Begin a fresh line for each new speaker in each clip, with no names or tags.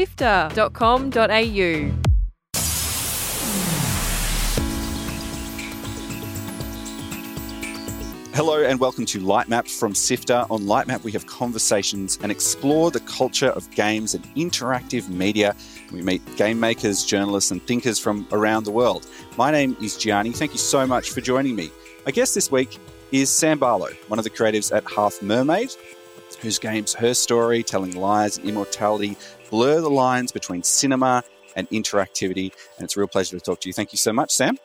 sifter.com.au.
Hello and welcome to Lightmap from Sifter. On Lightmap, we have conversations and explore the culture of games and interactive media. We meet game makers, journalists, and thinkers from around the world. My name is Gianni. Thank you so much for joining me. My guest this week is Sam Barlow, one of the creatives at Half Mermaid, whose games Her Story, Telling Lies, and Immortality blur the lines between cinema and interactivity. And it's a real pleasure to talk to you. Thank you so much, Sam.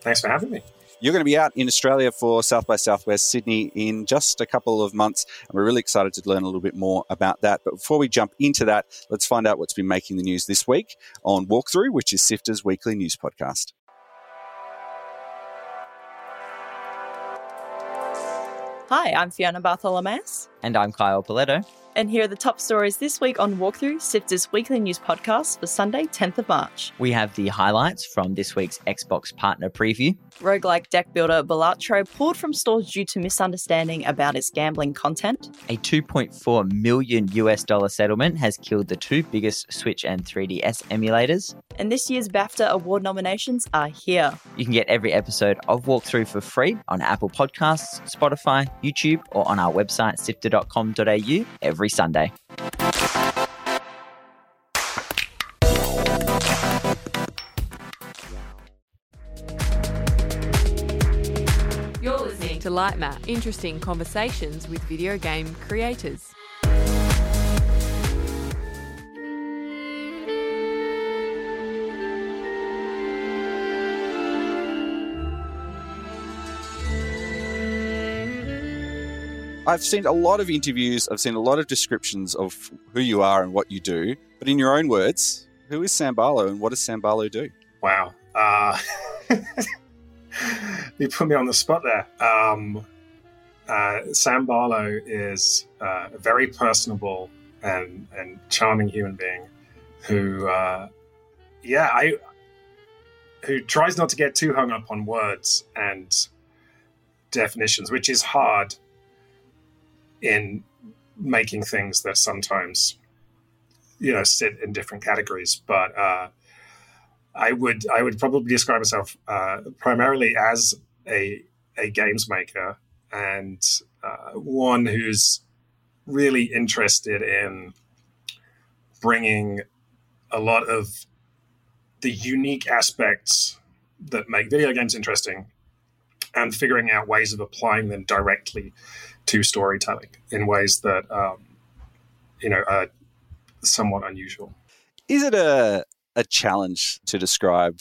Thanks for having me.
You're going to be out in Australia for South by Southwest Sydney in just a couple of months, and we're really excited to learn a little bit more about that. But before we jump into that, let's find out what's been making the news this week on Walkthrough, which is Sifter's weekly news podcast.
Hi, I'm Fiona Bartholomaeus.
And I'm Kyle Pauletto.
And here are the top stories this week on Walkthrough, Sifter's weekly news podcast for Sunday, 10th of March.
We have the highlights from this week's Xbox partner preview.
Roguelike deck builder Balatro pulled from stores due to misunderstanding about its gambling content.
A 2.4 million US dollar settlement has killed the two biggest Switch and 3DS emulators.
And this year's BAFTA award nominations are here.
You can get every episode of Walkthrough for free on Apple Podcasts, Spotify, YouTube, or on our website sifter.com.au every every Sunday.
You're listening to Lightmap, interesting conversations with video game creators.
I've seen a lot of interviews, I've seen a lot of descriptions of who you are and what you do, but in your own words, who is Sam Barlow and what does Sam Barlow do?
Wow. Uh, you put me on the spot there. Um, uh, is uh, a very personable and, and charming human being who, uh, yeah, I who tries not to get too hung up on words and definitions, which is hard in making things that sometimes you know sit in different categories but uh, i would i would probably describe myself uh, primarily as a a games maker and uh, one who's really interested in bringing a lot of the unique aspects that make video games interesting and figuring out ways of applying them directly to storytelling in ways that um, you know are somewhat unusual.
Is it a a challenge to describe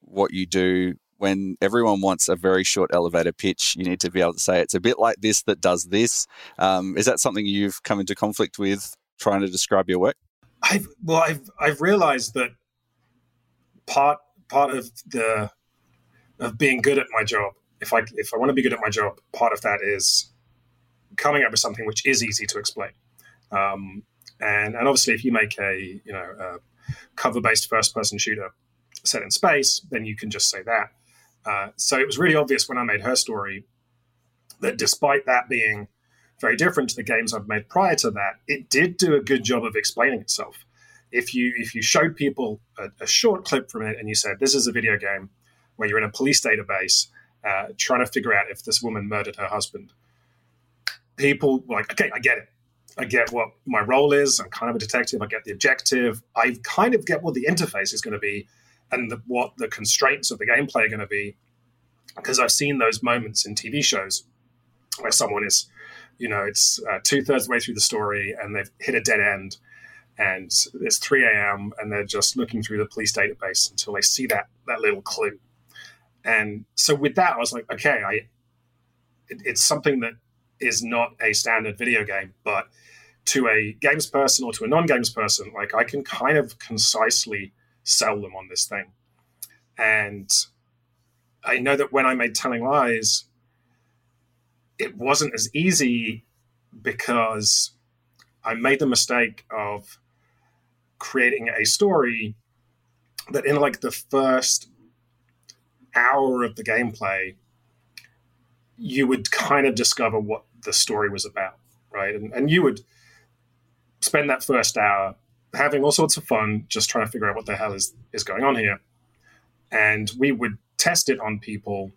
what you do when everyone wants a very short elevator pitch? You need to be able to say it's a bit like this that does this. Um, is that something you've come into conflict with trying to describe your work?
I've well, I've I've realized that part part of the of being good at my job if I if I want to be good at my job, part of that is coming up with something which is easy to explain. Um, and and obviously, if you make a you know cover based first person shooter set in space, then you can just say that. Uh, so it was really obvious when I made her story that despite that being very different to the games I've made prior to that, it did do a good job of explaining itself. If you if you showed people a, a short clip from it and you said this is a video game where you're in a police database uh, trying to figure out if this woman murdered her husband. People like, okay, I get it. I get what my role is. I'm kind of a detective. I get the objective. I kind of get what the interface is going to be and the, what the constraints of the gameplay are going to be. Because I've seen those moments in TV shows where someone is, you know, it's uh, two thirds way through the story and they've hit a dead end and it's 3 a.m. and they're just looking through the police database until they see that, that little clue. And so with that, I was like, okay, I it, it's something that is not a standard video game, but to a games person or to a non-games person, like I can kind of concisely sell them on this thing. And I know that when I made Telling Lies, it wasn't as easy because I made the mistake of creating a story that in like the first hour of the gameplay, you would kind of discover what the story was about, right? And, and you would spend that first hour having all sorts of fun, just trying to figure out what the hell is is going on here. And we would test it on people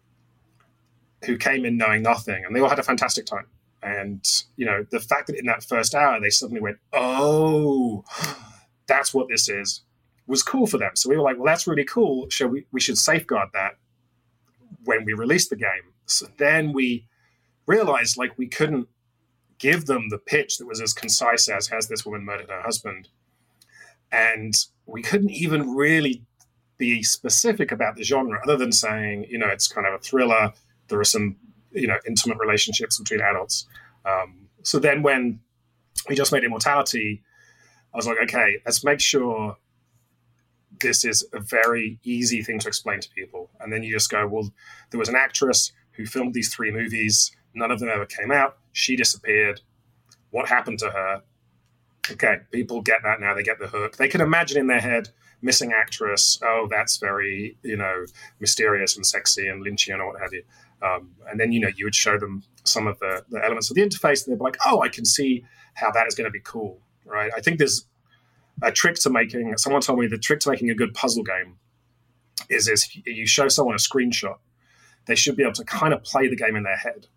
who came in knowing nothing, and they all had a fantastic time. And you know, the fact that in that first hour they suddenly went, "Oh, that's what this is," was cool for them. So we were like, "Well, that's really cool. Should we? We should safeguard that when we release the game." So then we realized like we couldn't give them the pitch that was as concise as "Has this woman murdered her husband?" and we couldn't even really be specific about the genre other than saying, you know, it's kind of a thriller. There are some, you know, intimate relationships between adults. Um, so then when we just made Immortality, I was like, okay, let's make sure this is a very easy thing to explain to people. And then you just go, well, there was an actress who filmed these three movies. None of them ever came out. She disappeared. What happened to her? Okay, people get that now. They get the hook. They can imagine in their head missing actress. Oh, that's very you know mysterious and sexy and Lynchian or what have you. Um, and then you know you would show them some of the, the elements of the interface, and they'd be like, "Oh, I can see how that is going to be cool." Right? I think there's a trick to making. Someone told me the trick to making a good puzzle game is is you show someone a screenshot, they should be able to kind of play the game in their head,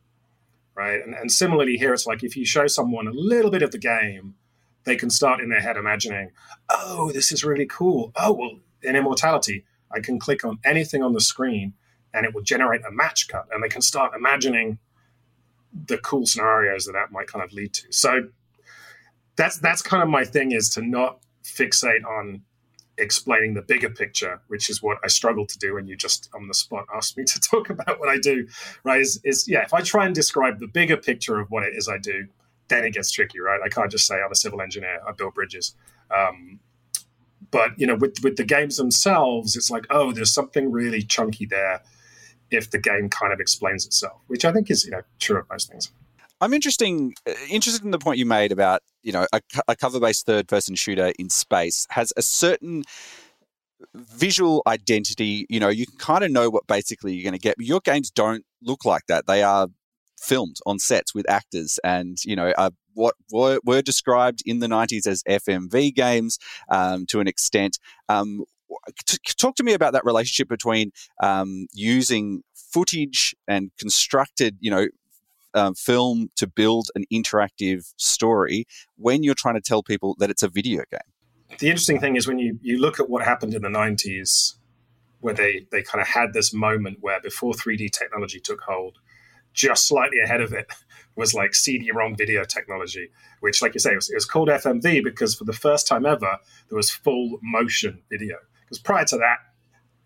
right? And, and similarly here, it's like if you show someone a little bit of the game they can start in their head imagining, oh, this is really cool. Oh, well, in Immortality, I can click on anything on the screen and it will generate a match cut. And they can start imagining the cool scenarios that that might kind of lead to. So that's that's kind of my thing is to not fixate on explaining the bigger picture, which is what I struggle to do when you just on the spot ask me to talk about what I do. Right? Is, is yeah, if I try and describe the bigger picture of what it is I do, then it gets tricky, right? I can't just say I'm a civil engineer. I build bridges. Um, but you know, with with the games themselves, it's like, oh, there's something really chunky there. If the game kind of explains itself, which I think is you know true of most things.
I'm interesting uh, interested in the point you made about you know a, a cover-based third-person shooter in space has a certain visual identity. You know, you can kind of know what basically you're going to get. Your games don't look like that. They are filmed on sets with actors and you know uh, what were, were, described in the 90s as fmv games um, to an extent um, t- talk to me about that relationship between um, using footage and constructed you know um, film to build an interactive story when you're trying to tell people that it's a video game
the interesting thing is when you, you look at what happened in the 90s where they, they kind of had this moment where before 3d technology took hold just slightly ahead of it was like CD-ROM video technology, which, like you say, it was, it was, called FMV because for the first time ever there was full motion video. Because prior to that,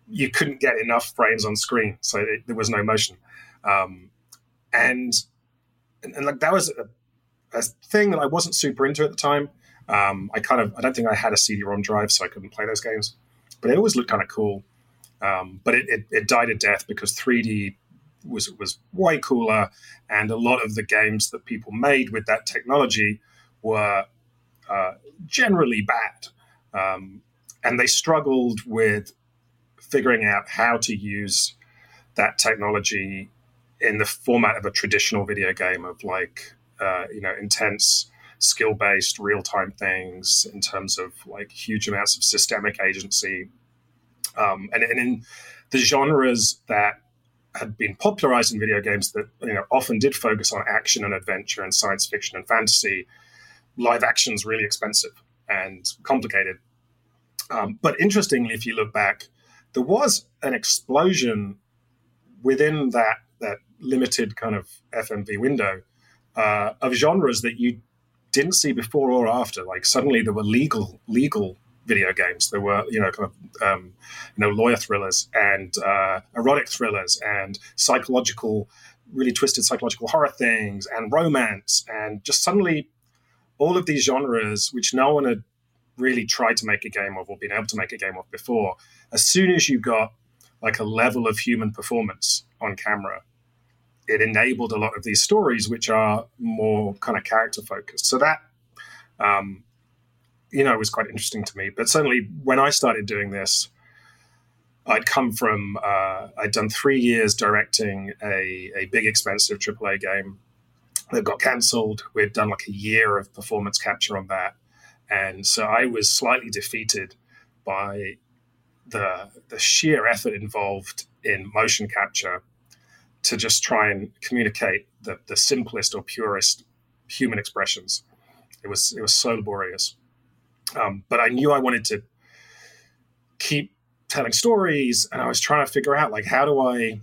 you couldn't get enough frames on screen, so it, there was no motion. Um, and, and, and like that was a, a, thing that I wasn't super into at the time. Um, I kind of I don't think I had a CD-ROM drive, so I couldn't play those games. But it always looked kind of cool. Um, but it, it, it died a death because 3D was was way cooler, and a lot of the games that people made with that technology were uh, generally bad, um, and they struggled with figuring out how to use that technology in the format of a traditional video game of like uh, you know intense skill based real time things in terms of like huge amounts of systemic agency um, and, and in the genres that had been popularized in video games that you know often did focus on action and adventure and science fiction and fantasy. Live action is really expensive and complicated. Um, but interestingly, if you look back, there was an explosion within that that limited kind of FMV window uh, of genres that you didn't see before or after. Like suddenly there were legal legal video games. There were, you know, kind of, um, you know, lawyer thrillers and uh, erotic thrillers and psychological, really twisted psychological horror things and romance and just suddenly all of these genres, which no one had really tried to make a game of or been able to make a game of before, as soon as you got like a level of human performance on camera, it enabled a lot of these stories which are more kind of character focused. So that um, you know, was quite interesting to me. But certainly when I started doing this, I'd come from, uh, I'd done three years directing a, a big, expensive AAA game that got cancelled. We'd done like a year of performance capture on that. And so I was slightly defeated by the the sheer effort involved in motion capture to just try and communicate the, the simplest or purest human expressions. It was it was so laborious. Um, but I knew I wanted to keep telling stories, and I was trying to figure out like how do I,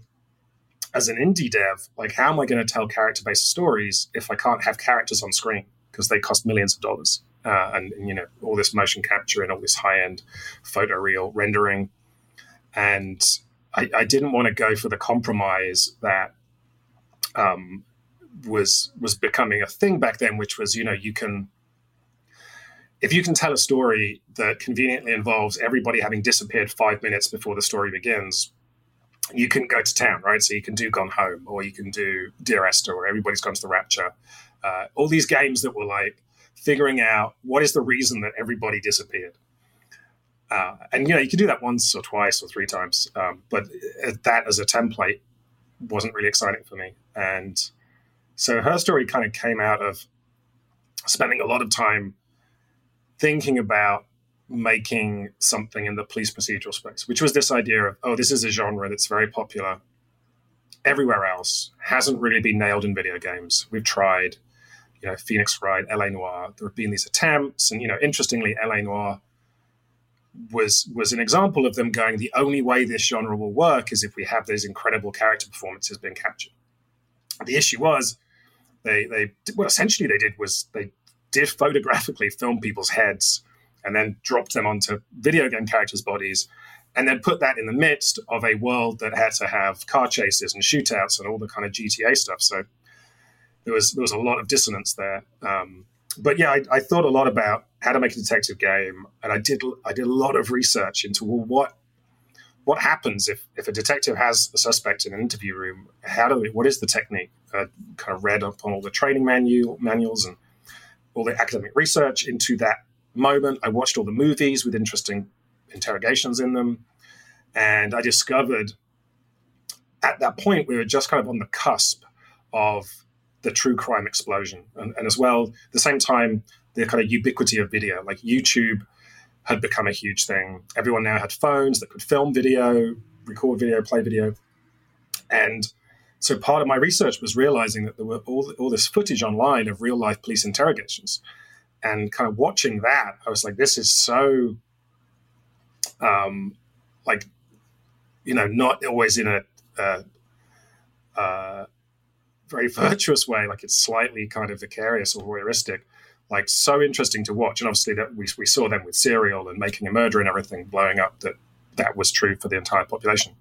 as an indie dev, like how am I going to tell character based stories if I can't have characters on screen because they cost millions of dollars, uh, and, and, you know all this motion capture and all this high end photoreal rendering, and I, I didn't want to go for the compromise that um, was was becoming a thing back then, which was you know you can if you can tell a story that conveniently involves everybody having disappeared five minutes before the story begins, you can go to town, right? So you can do Gone Home, or you can do Dear Esther, or Everybody's Gone to the Rapture. Uh, all these games that were like figuring out what is the reason that everybody disappeared. Uh, and you know you can do that once or twice or three times, um, but that as a template wasn't really exciting for me. And so her story kind of came out of spending a lot of time thinking about making something in the police procedural space, which was this idea of, oh, this is a genre that's very popular everywhere else, hasn't really been nailed in video games. We've tried, you know, Phoenix Wright, LA Noire. There have been these attempts, and you know, interestingly, LA Noire was was an example of them going. The only way this genre will work is if we have those incredible character performances being captured. The issue was they they what essentially they did was they did photographically film people's heads and then dropped them onto video game characters' bodies, and then put that in the midst of a world that had to have car chases and shootouts and all the kind of GTA stuff. So there was there was a lot of dissonance there. Um, but yeah, I, I, thought a lot about how to make a detective game, and I did I did a lot of research into well, what what happens if, if a detective has a suspect in an interview room? How do we, what is the technique? Uh, kind of read up on all the training manual manuals and all the academic research into that moment. I watched all the movies with interesting interrogations in them. And I discovered at that point, we were just kind of on the cusp of the true crime explosion. And, and as well, the same time, the kind of ubiquity of video, like YouTube had become a huge thing. Everyone now had phones that could film video, record video, play video. And so part of my research was realizing that there were all, all this footage online of real life police interrogations. And kind of watching that, I was like, this is so, um, like, you know, not always in a, uh, uh, very virtuous way, like it's slightly kind of vicarious or voyeuristic, like so interesting to watch. And obviously that we, we saw them with Serial and Making a Murder and everything blowing up that that was true for the entire population.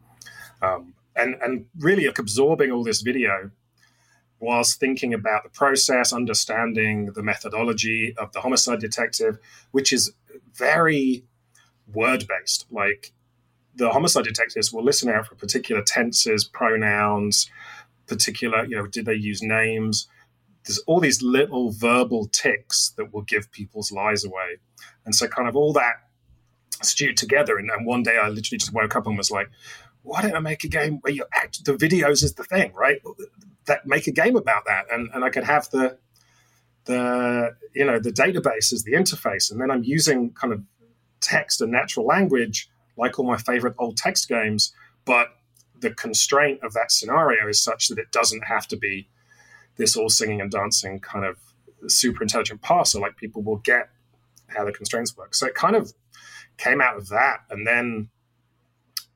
Um, and and really absorbing all this video whilst thinking about the process, understanding the methodology of the homicide detective, which is very word based. Like the homicide detectives will listen out for particular tenses, pronouns, particular, you know, did they use names? There's all these little verbal ticks that will give people's lies away. And so, kind of all that stewed together. And, and one day I literally just woke up and was like, why don't I make a game where you act the videos is the thing, right? That make a game about that, and and I could have the the you know the database as the interface, and then I'm using kind of text and natural language like all my favorite old text games, but the constraint of that scenario is such that it doesn't have to be this all singing and dancing kind of super intelligent parser. Like people will get how the constraints work. So it kind of came out of that, and then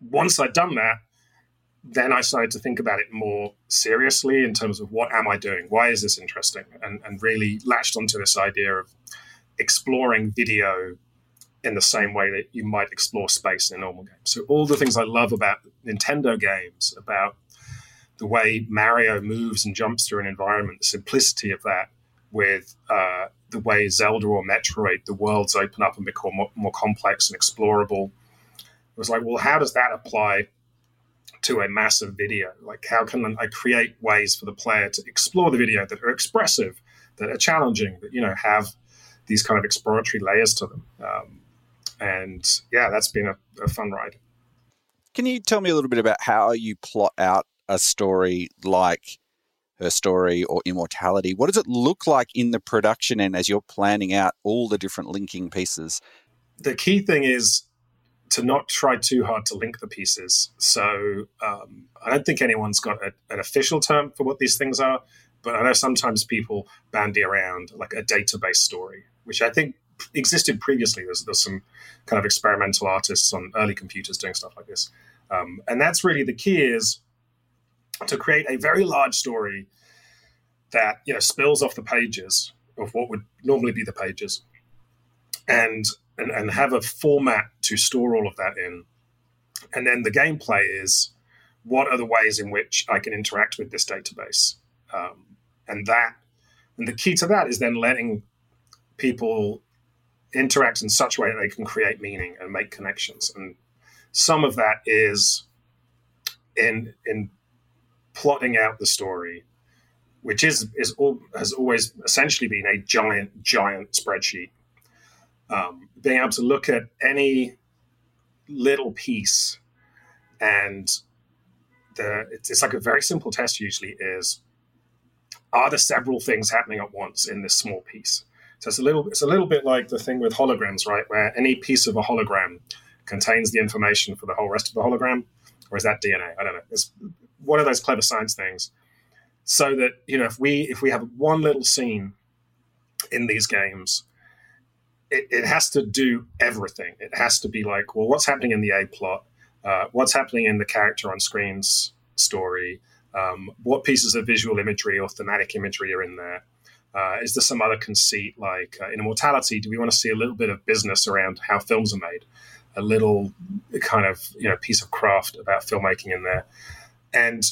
once I'd done that, then I started to think about it more seriously in terms of what am I doing? Why is this interesting? And, and really latched onto this idea of exploring video in the same way that you might explore space in a normal game. So all the things I love about Nintendo games, about the way Mario moves and jumps through an environment, the simplicity of that, with uh, the way Zelda or Metroid, the worlds open up and become more, more complex and explorable It was like, well, how does that apply to a massive video? Like, how can I create ways for the player to explore the video that are expressive, that are challenging, that you know have these kind of exploratory layers to them? Um, and yeah, that's been a, a fun ride.
Can you tell me a little bit about how you plot out a story like her story or immortality. What does it look like in the production end as you're planning out all the different linking pieces?
The key thing is to not try too hard to link the pieces. So um, I don't think anyone's got a, an official term for what these things are, but I know sometimes people bandy around like a database story, which I think existed previously. There's, there's some kind of experimental artists on early computers doing stuff like this. Um, and that's really the key is to create a very large story that you know spills off the pages of what would normally be the pages and and, and have a format to store all of that in and then the gameplay is what are the ways in which i can interact with this database um, and that and the key to that is then letting people interact in such a way that they can create meaning and make connections and some of that is in in plotting out the story, which is is all, has always essentially been a giant giant spreadsheet. Um, being able to look at any little piece and the it's, it's like a very simple test usually is are there several things happening at once in this small piece so it's a little it's a little bit like the thing with holograms right where any piece of a hologram contains the information for the whole rest of the hologram, or is that DNA? I don't know. It's one of those clever science things. So that you know, if we if we have one little scene in these games, it, it has to do everything. It has to be like, well, what's happening in the A plot? Uh, what's happening in the character on screen's story? Um, what pieces of visual imagery or thematic imagery are in there? Uh, is there some other conceit like uh, in Immortality? Do we want to see a little bit of business around how films are made? a little kind of you know piece of craft about filmmaking in there, and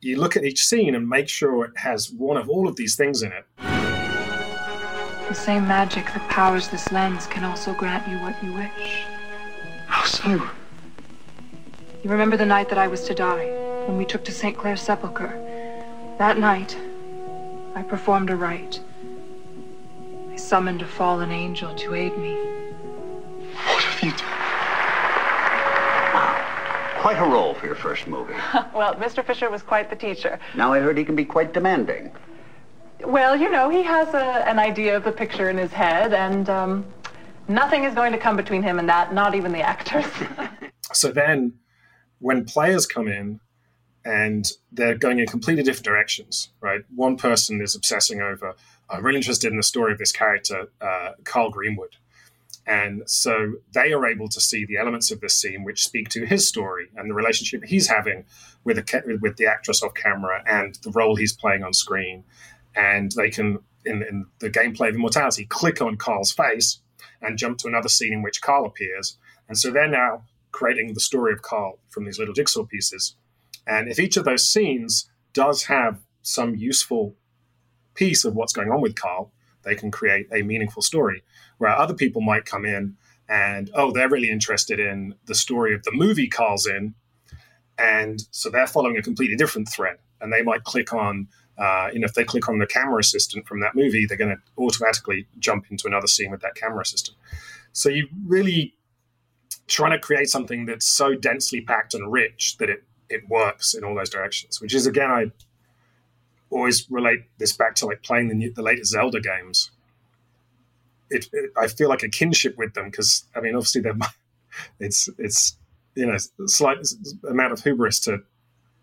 you look at each scene and make sure it has one of all of these things in it.
The same magic that powers this lens can also grant you what you wish.
How so?
You remember the night that I was to die, when we took to St. Clair's sepulchre? That night, I performed a rite. I summoned a fallen angel to aid me.
What have you done?
Quite a role for your first movie.
well, Mr. Fisher was quite the teacher.
Now I heard he can be quite demanding.
Well, you know, he has a, an idea of the picture in his head, and um, nothing is going to come between him and that, not even the actors.
so then, when players come in and they're going in completely different directions, right? One person is obsessing over, I'm really interested in the story of this character, uh, Carl Greenwood. And so they are able to see the elements of this scene which speak to his story and the relationship he's having with the, with the actress off camera and the role he's playing on screen. And they can, in, in the gameplay of Immortality, click on Carl's face and jump to another scene in which Carl appears. And so they're now creating the story of Carl from these little jigsaw pieces. And if each of those scenes does have some useful piece of what's going on with Carl, they can create a meaningful story where other people might come in and oh they're really interested in the story of the movie Carl's in. And so they're following a completely different thread. And they might click on uh, you know if they click on the camera assistant from that movie they're going to automatically jump into another scene with that camera assistant. So you really trying to create something that's so densely packed and rich that it it works in all those directions which is again i always relate this back to like playing the, new, the latest zelda games it, it, I feel like a kinship with them because I mean, obviously, they're it's it's you know slight amount of hubris to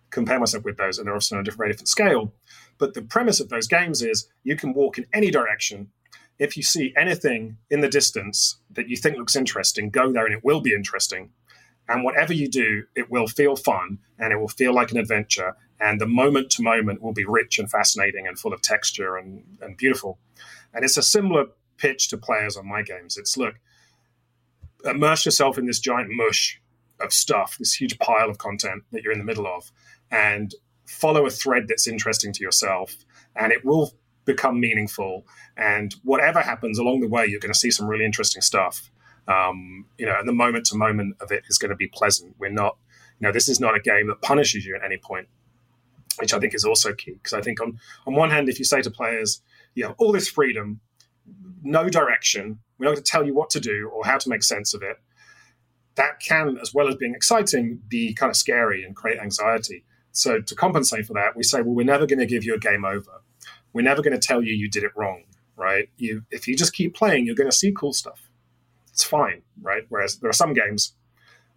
compare myself with those, and they're also on a different, very different scale. But the premise of those games is you can walk in any direction. If you see anything in the distance that you think looks interesting, go there and it will be interesting. And whatever you do, it will feel fun and it will feel like an adventure. And the moment to moment will be rich and fascinating and full of texture and, and beautiful. And it's a similar pitch to players on my games. It's look, immerse yourself in this giant mush of stuff, this huge pile of content that you're in the middle of, and follow a thread that's interesting to yourself, and it will become meaningful. And whatever happens along the way, you're going to see some really interesting stuff. Um, you know, and the moment to moment of it is going to be pleasant. We're not, you know, this is not a game that punishes you at any point, which I think is also key. Because I think on on one hand, if you say to players, you have all this freedom, no direction. We're not going to tell you what to do or how to make sense of it. That can, as well as being exciting, be kind of scary and create anxiety. so to compensate for that, we say, well, we're never going to give you a game over. We're never going to tell you you did it wrong, right? You, if you just keep playing, you're going to see cool stuff. It's fine, right? Whereas there are some games,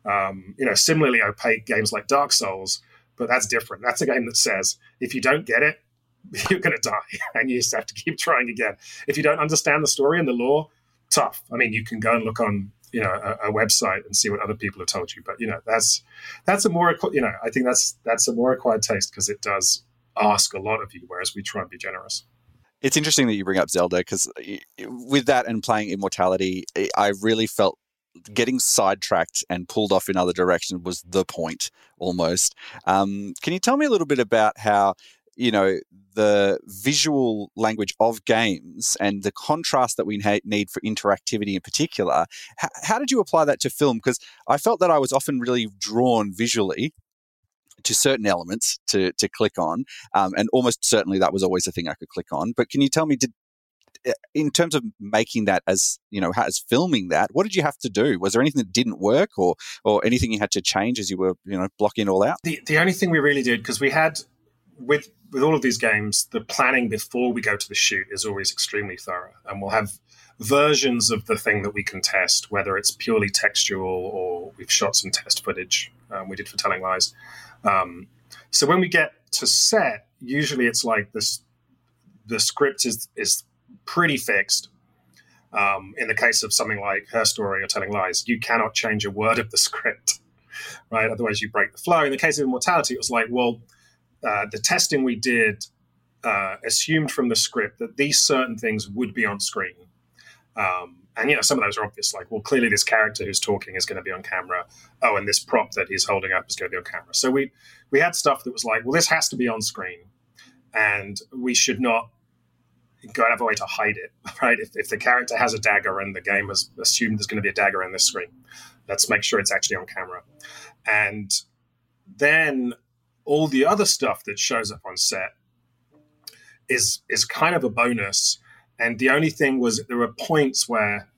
um, you know, similarly opaque games like Dark Souls, but that's different. That's a game that says if you don't get it, you're going to die, and you just have to keep trying again. If you don't understand the story and the lore, tough. I mean, you can go and look on you know a, a, website and see what other people have told you. But you know that's that's a more you know I think that's that's a more acquired taste because it does ask a lot of you, whereas we try and be generous.
It's interesting that you bring up Zelda because with that and playing Immortality, I really felt getting sidetracked and pulled off in other directions was the point almost. Um, can you tell me a little bit about how you know the visual language of games and the contrast that we ha- need for interactivity in particular H- how did you apply that to film because i felt that i was often really drawn visually to certain elements to to click on um, and almost certainly that was always a thing i could click on. But can you tell me did eh, in terms of making that as you know as filming that what did you have to do? Was there anything that didn't work or or anything you had to change as you were you know blocking all out?
The, the only thing we really did because we had with with all of these games, the planning before we go to the shoot is always extremely thorough, and we'll have versions of the thing that we can test, whether it's purely textual or we've shot some test footage um, we did for Telling Lies. Um, so when we get to set, usually it's like this: the script is is pretty fixed. Um, in the case of something like Her Story or Telling Lies, you cannot change a word of the script, right? Otherwise, you break the flow. In the case of Immortality, it was like, well uh, the testing we did uh, assumed from the script that these certain things would be on screen. Um, and you know, some of those are obvious, like, well, clearly this character who's talking is going to be on camera. Oh, and this prop that he's holding up is going to be on camera. So we we had stuff that was like, well, this has to be on screen, and we should not go out of way to hide it, right? If, if the character has a dagger and the game has assumed there's going to be a dagger in this screen, let's make sure it's actually on camera. And then all the other stuff that shows up on set is is kind of a bonus. And the only thing was there were points where,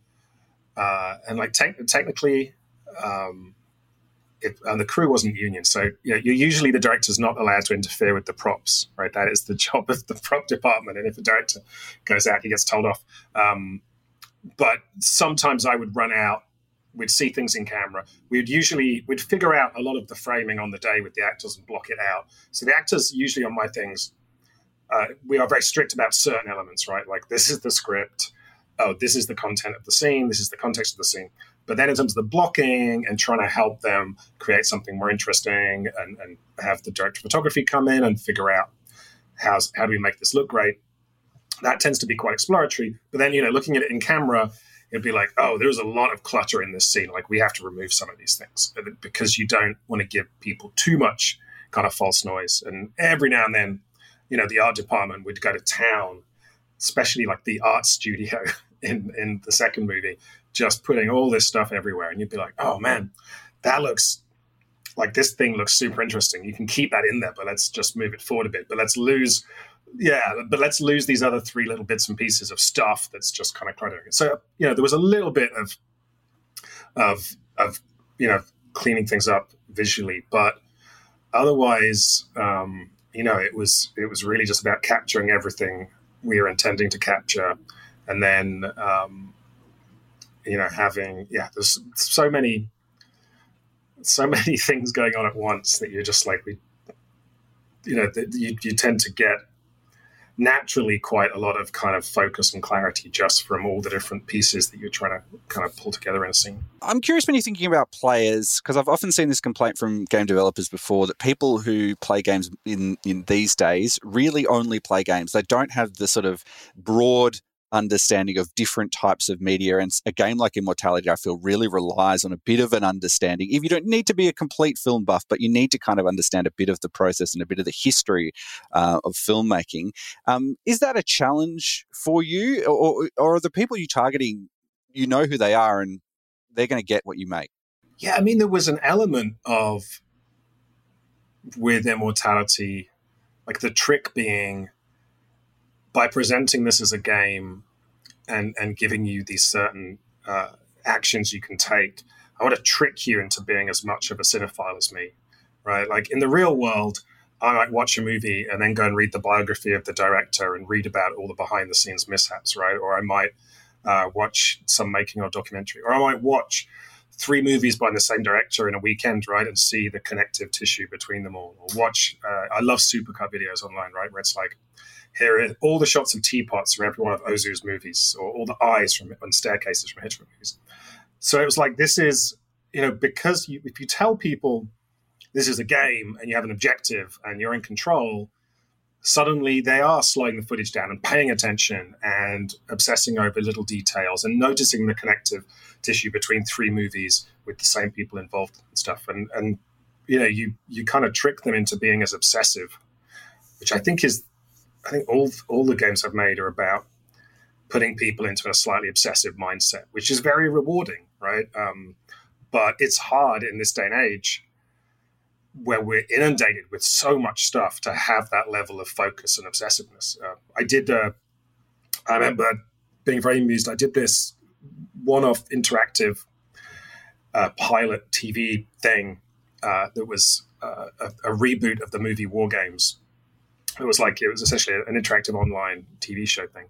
uh, and like te- technically, um, it, and the crew wasn't union, so you know, you're usually the director's not allowed to interfere with the props, right? That is the job of the prop department, and if a director goes out, he gets told off. Um, but sometimes I would run out we'd see things in camera. We'd usually we'd figure out a lot of the framing on the day with the actors and block it out. So the actors usually on my things, uh, we are very strict about certain elements, right? Like this is the script. Oh, this is the content of the scene. This is the context of the scene. But then in terms of the blocking and trying to help them create something more interesting and, and have the director of photography come in and figure out how's how do we make this look great, that tends to be quite exploratory. But then, you know, looking at it in camera, it'd be like, oh, there's a lot of clutter in this scene. Like we have to remove some of these things because you don't want to give people too much kind of false noise. And every now and then, you know, the art department would go to town, especially like the art studio in in the second movie, just putting all this stuff everywhere, and you'd be like, oh man, that looks like this thing looks super interesting. You can keep that in there, but let's just move it forward a bit. But let's lose yeah, but let's lose these other three little bits and pieces of stuff that's just kind of cluttering it. So you know, there was a little bit of of of you know cleaning things up visually, but otherwise, um, you know, it was it was really just about capturing everything we were intending to capture, and then um, you know having yeah, there's so many so many things going on at once that you're just like we you know you, you tend to get naturally quite a lot of kind of focus and clarity just from all the different pieces that you're trying to kind of pull together in a scene.
I'm curious when you're thinking about players, because I've often seen this complaint from game developers before that people who play games in, in these days really only play games. They don't have the sort of broad understanding of different types of media. And a game like Immortality, I feel, really relies on a bit of an understanding. If you don't need to be a complete film buff, but you need to kind of understand a bit of the process and a bit of the history uh, of filmmaking. Um, is that a challenge for you, or, or are the people you're targeting? You know who they are, and they're going to get what you make.
Yeah, I mean, there was an element of with Immortality, like the trick being by presenting this as a game and and giving you these certain uh, actions you can take, I want to trick you into being as much of a cinephile as me, right? Like in the real world, I might watch a movie and then go and read the biography of the director and read about all the behind the scenes mishaps, right? Or I might uh, watch some making or documentary, or I might watch three movies by the same director in a weekend, right, and see the connective tissue between them all. Or watch, uh, I love supercut videos online, right, where it's like, here are all the shots of teapots from every one of Ozu's movies, or all the eyes from staircases from Hitchcock movies. So it was like, this is, you know, because you, if you tell people this is a game and you have an objective and you're in control, suddenly they are slowing the footage down and paying attention and obsessing over little details and noticing the connective tissue between three movies with the same people involved and stuff. And and you know, you you kind of trick them into being as obsessive, which I think is I think all all the games I've made are about putting people into a slightly obsessive mindset, which is very rewarding, right? Um, but it's hard in this day and age where we're inundated with so much stuff to have that level of focus and obsessiveness. Uh, I did. Uh, I remember being very amused. I did this one-off interactive uh, pilot TV thing uh, that was uh, a, a, reboot of the movie War Games. It was like it was essentially an interactive online TV show thing,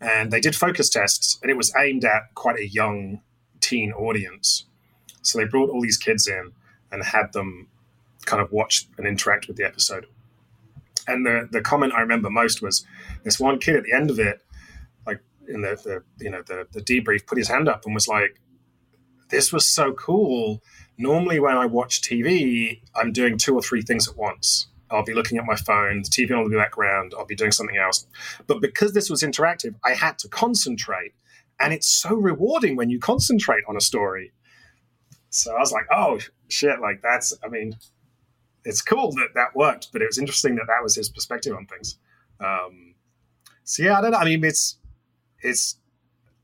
and they did focus tests, and it was aimed at quite a young teen audience. So they brought all these kids in and had them kind of watch and interact with the episode. And the the comment I remember most was this one kid at the end of it, like in the, the you know the the debrief, put his hand up and was like, "This was so cool." Normally, when I watch TV, I'm doing two or three things at once. I'll be looking at my phone, the TV on the background, I'll be doing something else. But because this was interactive, I had to concentrate. And it's so rewarding when you concentrate on a story. So I was like, oh, shit, like that's, I mean, it's cool that that worked, but it was interesting that that was his perspective on things. Um, so yeah, I don't know. I mean, it's it's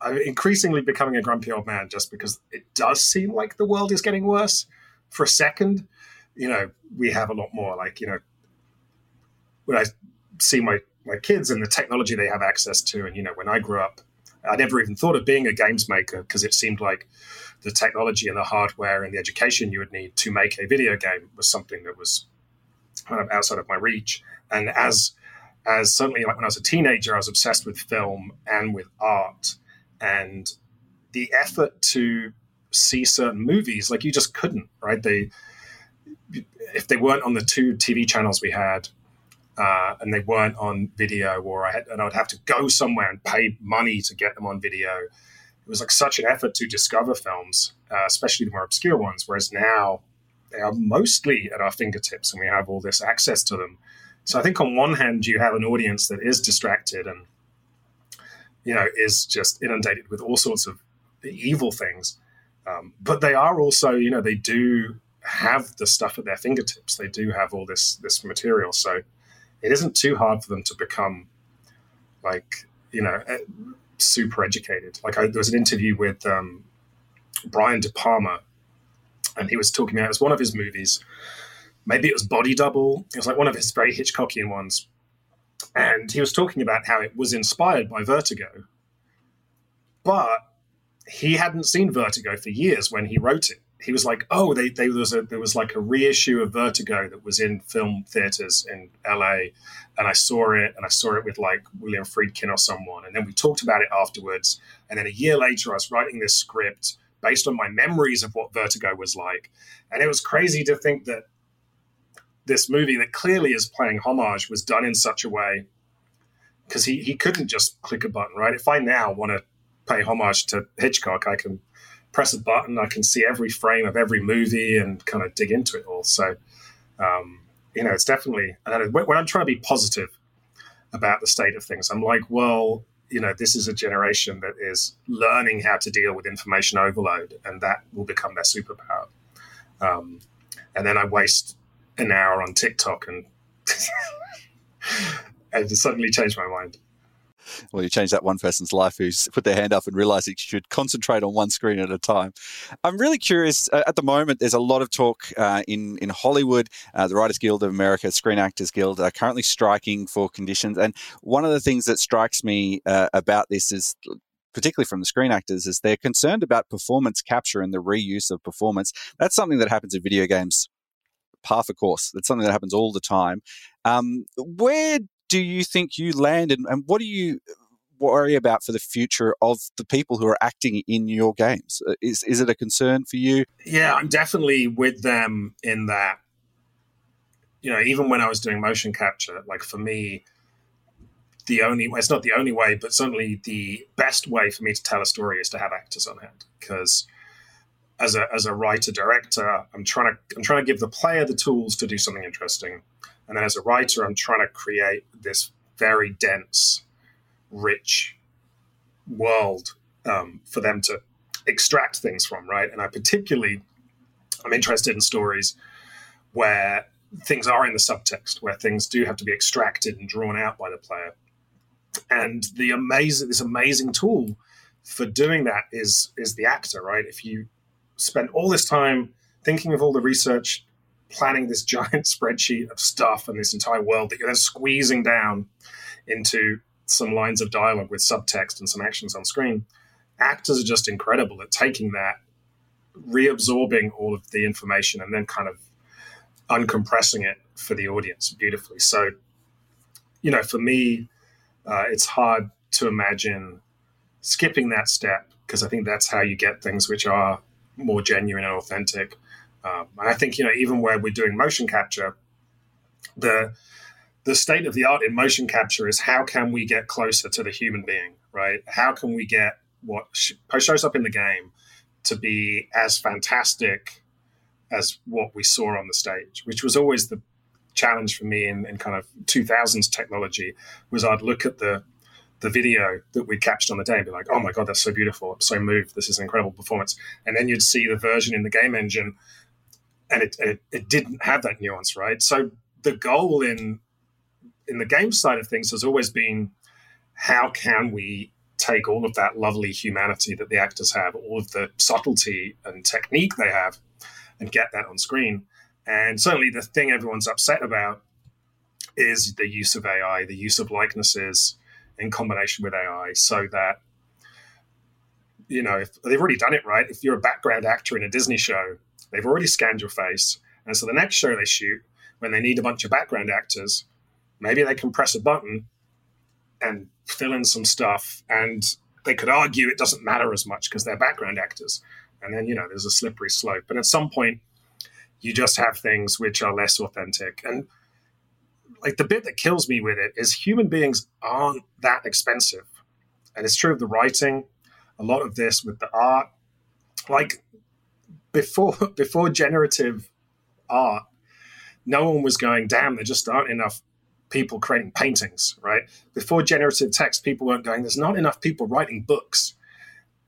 I'm increasingly becoming a grumpy old man just because it does seem like the world is getting worse. For a second, you know, we have a lot more. Like you know, when I see my my kids and the technology they have access to, and you know, when I grew up, I never even thought of being a games maker because it seemed like the technology and the hardware and the education you would need to make a video game was something that was kind of outside of my reach. And as as suddenly, like when I was a teenager, I was obsessed with film and with art, and the effort to see certain movies like you just couldn't right they if they weren't on the two tv channels we had uh, and they weren't on video or I had, and I would have to go somewhere and pay money to get them on video it was like such an effort to discover films, uh, especially the more obscure ones. Whereas now they are mostly at our fingertips and we have all this access to them. So I think on one hand, you have an audience that is distracted and, you know, is just inundated with all sorts of evil things. Um, but they are also, you know, they do have the stuff at their fingertips. They do have all this this material. So it isn't too hard for them to become like, you know, super educated. Like I, there was an interview with um, Brian De Palma, and he was talking about it was one of his movies. Maybe it was Body Double. It was like one of his very Hitchcockian ones, and he was talking about how it was inspired by Vertigo, but he hadn't seen Vertigo for years when he wrote it he was like, oh, they, they, there was a there was like a reissue of Vertigo that was in film theaters in LA, and I saw it, and I saw it with like William Friedkin or someone, and then we talked about it afterwards, and then a year later, I was writing this script based on my memories of what Vertigo was like, and it was crazy to think that this movie that clearly is playing homage was done in such a way because he he couldn't just click a button, right? If I now want to pay homage to Hitchcock, I can press a button, I can see every frame of every movie and kind of dig into it all. So, um, you know, it's definitely, when I'm trying to be positive about the state of things, I'm like, well, you know, this is a generation that is learning how to deal with information overload, and that will become their superpower. Um, and then I waste an hour on TikTok and and suddenly change my mind
well, you change that one person's life who's put their hand up and realized he should concentrate on one screen at a time. I'm really curious. Uh, at the moment, there's a lot of talk uh, in in Hollywood. Uh, the Writers Guild of America, Screen Actors Guild, are currently striking for conditions. And one of the things that strikes me uh, about this is particularly from the screen actors, is they're concerned about performance capture and the reuse of performance. That's something that happens in video games par for course. That's something that happens all the time. Um, where do you think you land, and, and what do you worry about for the future of the people who are acting in your games? Uh, is is it a concern for you?
Yeah, I'm definitely with them in that. You know, even when I was doing motion capture, like for me, the only it's not the only way, but certainly the best way for me to tell a story is to have actors on hand because as a as a writer director, I'm trying to I'm trying to give the player the tools to do something interesting, and then as a writer, I'm trying to create this very dense, rich world um, for them to extract things from, right? And I particularly I'm interested in stories where things are in the subtext, where things do have to be extracted and drawn out by the player. And the amazing this amazing tool for doing that is is the actor, right? If you spend all this time thinking of all the research, planning this giant spreadsheet of stuff and this entire world that you're then squeezing down into some lines of dialogue with subtext and some actions on screen. Actors are just incredible at taking that, reabsorbing all of the information, and then kind of uncompressing it for the audience beautifully. So, you know, for me, uh, it's hard to imagine skipping that step because I think that's how you get things which are more genuine and authentic. Um, and I think you know even where we're doing motion capture, the the state of the art in motion capture is how can we get closer to the human being, right? How can we get what shows up in the game to be as fantastic as what we saw on the stage, which was always the challenge for me in, in kind of 2000s technology was I'd look at the the video that we captured on the day and be like, oh my God, that's so beautiful. I'm so moved. This is an incredible performance. And then you'd see the version in the game engine and it, it, it didn't have that nuance, right? So the goal in in the game side of things has always been how can we take all of that lovely humanity that the actors have, all of the subtlety and technique they have, and get that on screen. And certainly the thing everyone's upset about is the use of AI, the use of likenesses, in combination with AI so that you know if they've already done it right if you're a background actor in a disney show they've already scanned your face and so the next show they shoot when they need a bunch of background actors maybe they can press a button and fill in some stuff and they could argue it doesn't matter as much because they're background actors and then you know there's a slippery slope and at some point you just have things which are less authentic and like the bit that kills me with it is human beings aren't that expensive. And it's true of the writing, a lot of this with the art. Like before before generative art, no one was going, damn, there just aren't enough people creating paintings, right? Before generative text, people weren't going, there's not enough people writing books.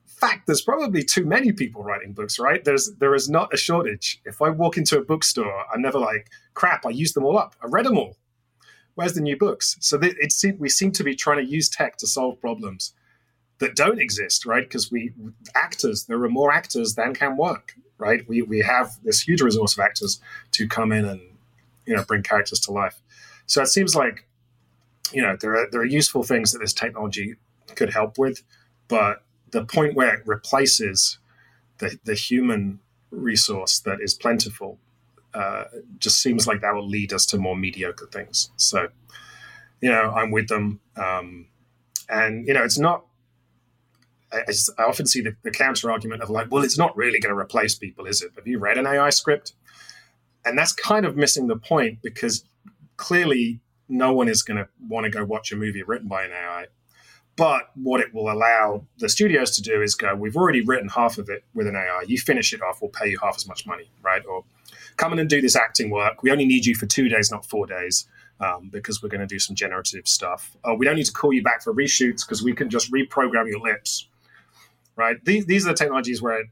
Fact, there's probably too many people writing books, right? There's there is not a shortage. If I walk into a bookstore, I'm never like, crap, I used them all up. I read them all where's the new books? So it we seem to be trying to use tech to solve problems that don't exist, right? Because we actors, there are more actors than can work, right? We we have this huge resource of actors to come in and you know bring characters to life. So it seems like you know there are there are useful things that this technology could help with, but the point where it replaces the the human resource that is plentiful uh, just seems like that will lead us to more mediocre things. So, you know, I'm with them. Um, and, you know, it's not, I, I often see the, the counter argument of like, well, it's not really going to replace people, is it? Have you read an AI script? And that's kind of missing the point because clearly no one is going to want to go watch a movie written by an AI. But what it will allow the studios to do is go, we've already written half of it with an AI. You finish it off, we'll pay you half as much money, right? Or come in and do this acting work. We only need you for two days, not four days, um, because we're going to do some generative stuff. Uh, we don't need to call you back for reshoots because we can just reprogram your lips, right? These, these are the technologies where it,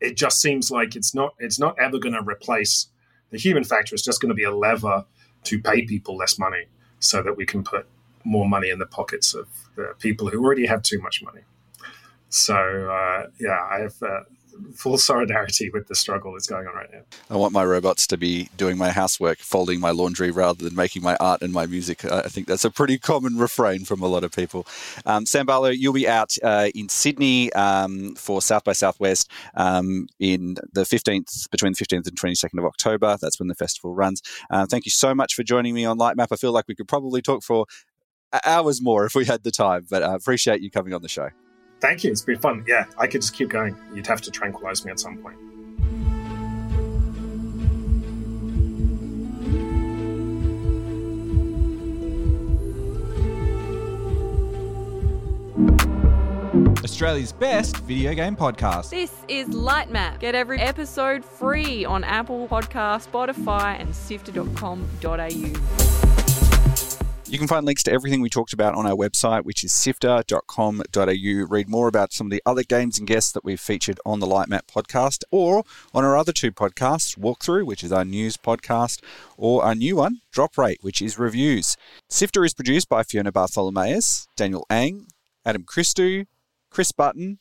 it just seems like it's not it's not ever going to replace the human factor. It's just going to be a lever to pay people less money so that we can put more money in the pockets of the people who already have too much money. So uh, yeah, I have uh, full solidarity with the struggle that's going on right now.
I want my robots to be doing my housework, folding my laundry rather than making my art and my music. I think that's a pretty common refrain from a lot of people. Um, Sam Barlow, you'll be out uh, in Sydney um, for South by Southwest um, in the 15th, between the 15th and 22nd of October. That's when the festival runs. Uh, thank you so much for joining me on Lightmap. I feel like we could probably talk for hours more if we had the time, but I appreciate you coming on the show.
Thank you. It's been fun. Yeah, I could just keep going. You'd have to tranquilize me at some point.
Australia's best video game podcast.
This is Lightmap. Get every episode free on Apple Podcast, Spotify, and sifter.com.au.
You can find links to everything we talked about on our website, which is sifter.com.au. Read more about some of the other games and guests that we've featured on the Lightmap podcast or on our other two podcasts, Walkthrough, which is our news podcast, or our new one, Drop Rate, which is reviews. Sifter is produced by Fiona Bartholomaeus, Daniel Ang, Adam Christou, Chris Button,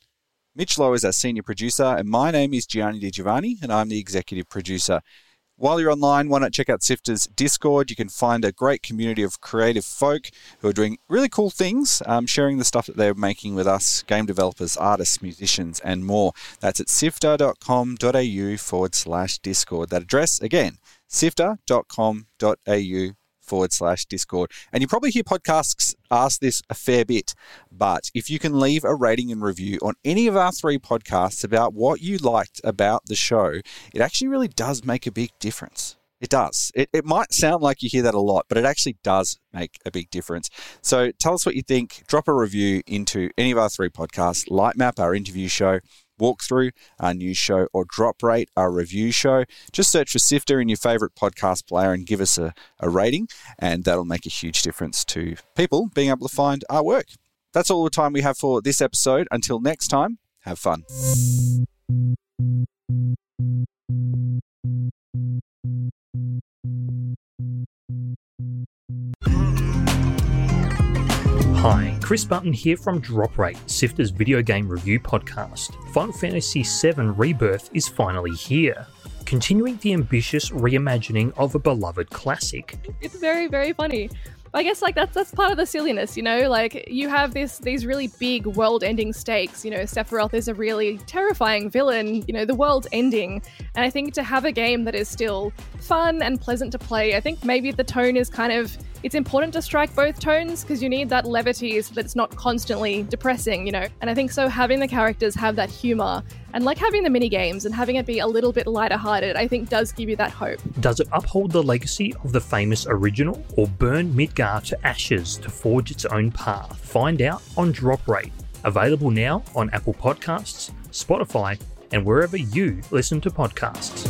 Mitch Loh is our senior producer, and my name is Gianni Di Giovanni, and I'm the executive producer. While you're online, why not check out Sifter's Discord? You can find a great community of creative folk who are doing really cool things, um, sharing the stuff that they're making with us, game developers, artists, musicians, and more. That's at sifter.com.au forward slash Discord. That address, again, sifter.com.au forward slash Discord. And you probably hear podcasts ask this a fair bit, but if you can leave a rating and review on any of our three podcasts about what you liked about the show, it actually really does make a big difference. It does. It, it might sound like you hear that a lot, but it actually does make a big difference. So tell us what you think. Drop a review into any of our three podcasts Lightmap, our interview show, Walkthrough, our news show, or Drop Rate, our review show. Just search for Sifter in your favorite podcast player and give us a, a rating, and that'll make a huge difference to people being able to find our work. That's all the time we have for this episode. Until next time, have fun.
Hi, Chris Button here from Drop Rate, Sifter's video game review podcast. Final Fantasy VII Rebirth is finally here, continuing the ambitious reimagining of a beloved classic.
It's very, very funny. I guess like that's that's part of the silliness, you know. Like you have this these really big world-ending stakes. You know, Sephiroth is a really terrifying villain. You know, the world's ending, and I think to have a game that is still fun and pleasant to play, I think maybe the tone is kind of it's important to strike both tones because you need that levity so that it's not constantly depressing, you know. And I think so having the characters have that humor and like having the mini games and having it be a little bit lighter hearted, I think does give you that hope.
Does it uphold the legacy of the famous original or burn Midgar to ashes to forge its own path? Find out on Drop Rate. Available now on Apple Podcasts, Spotify, and wherever you listen to podcasts.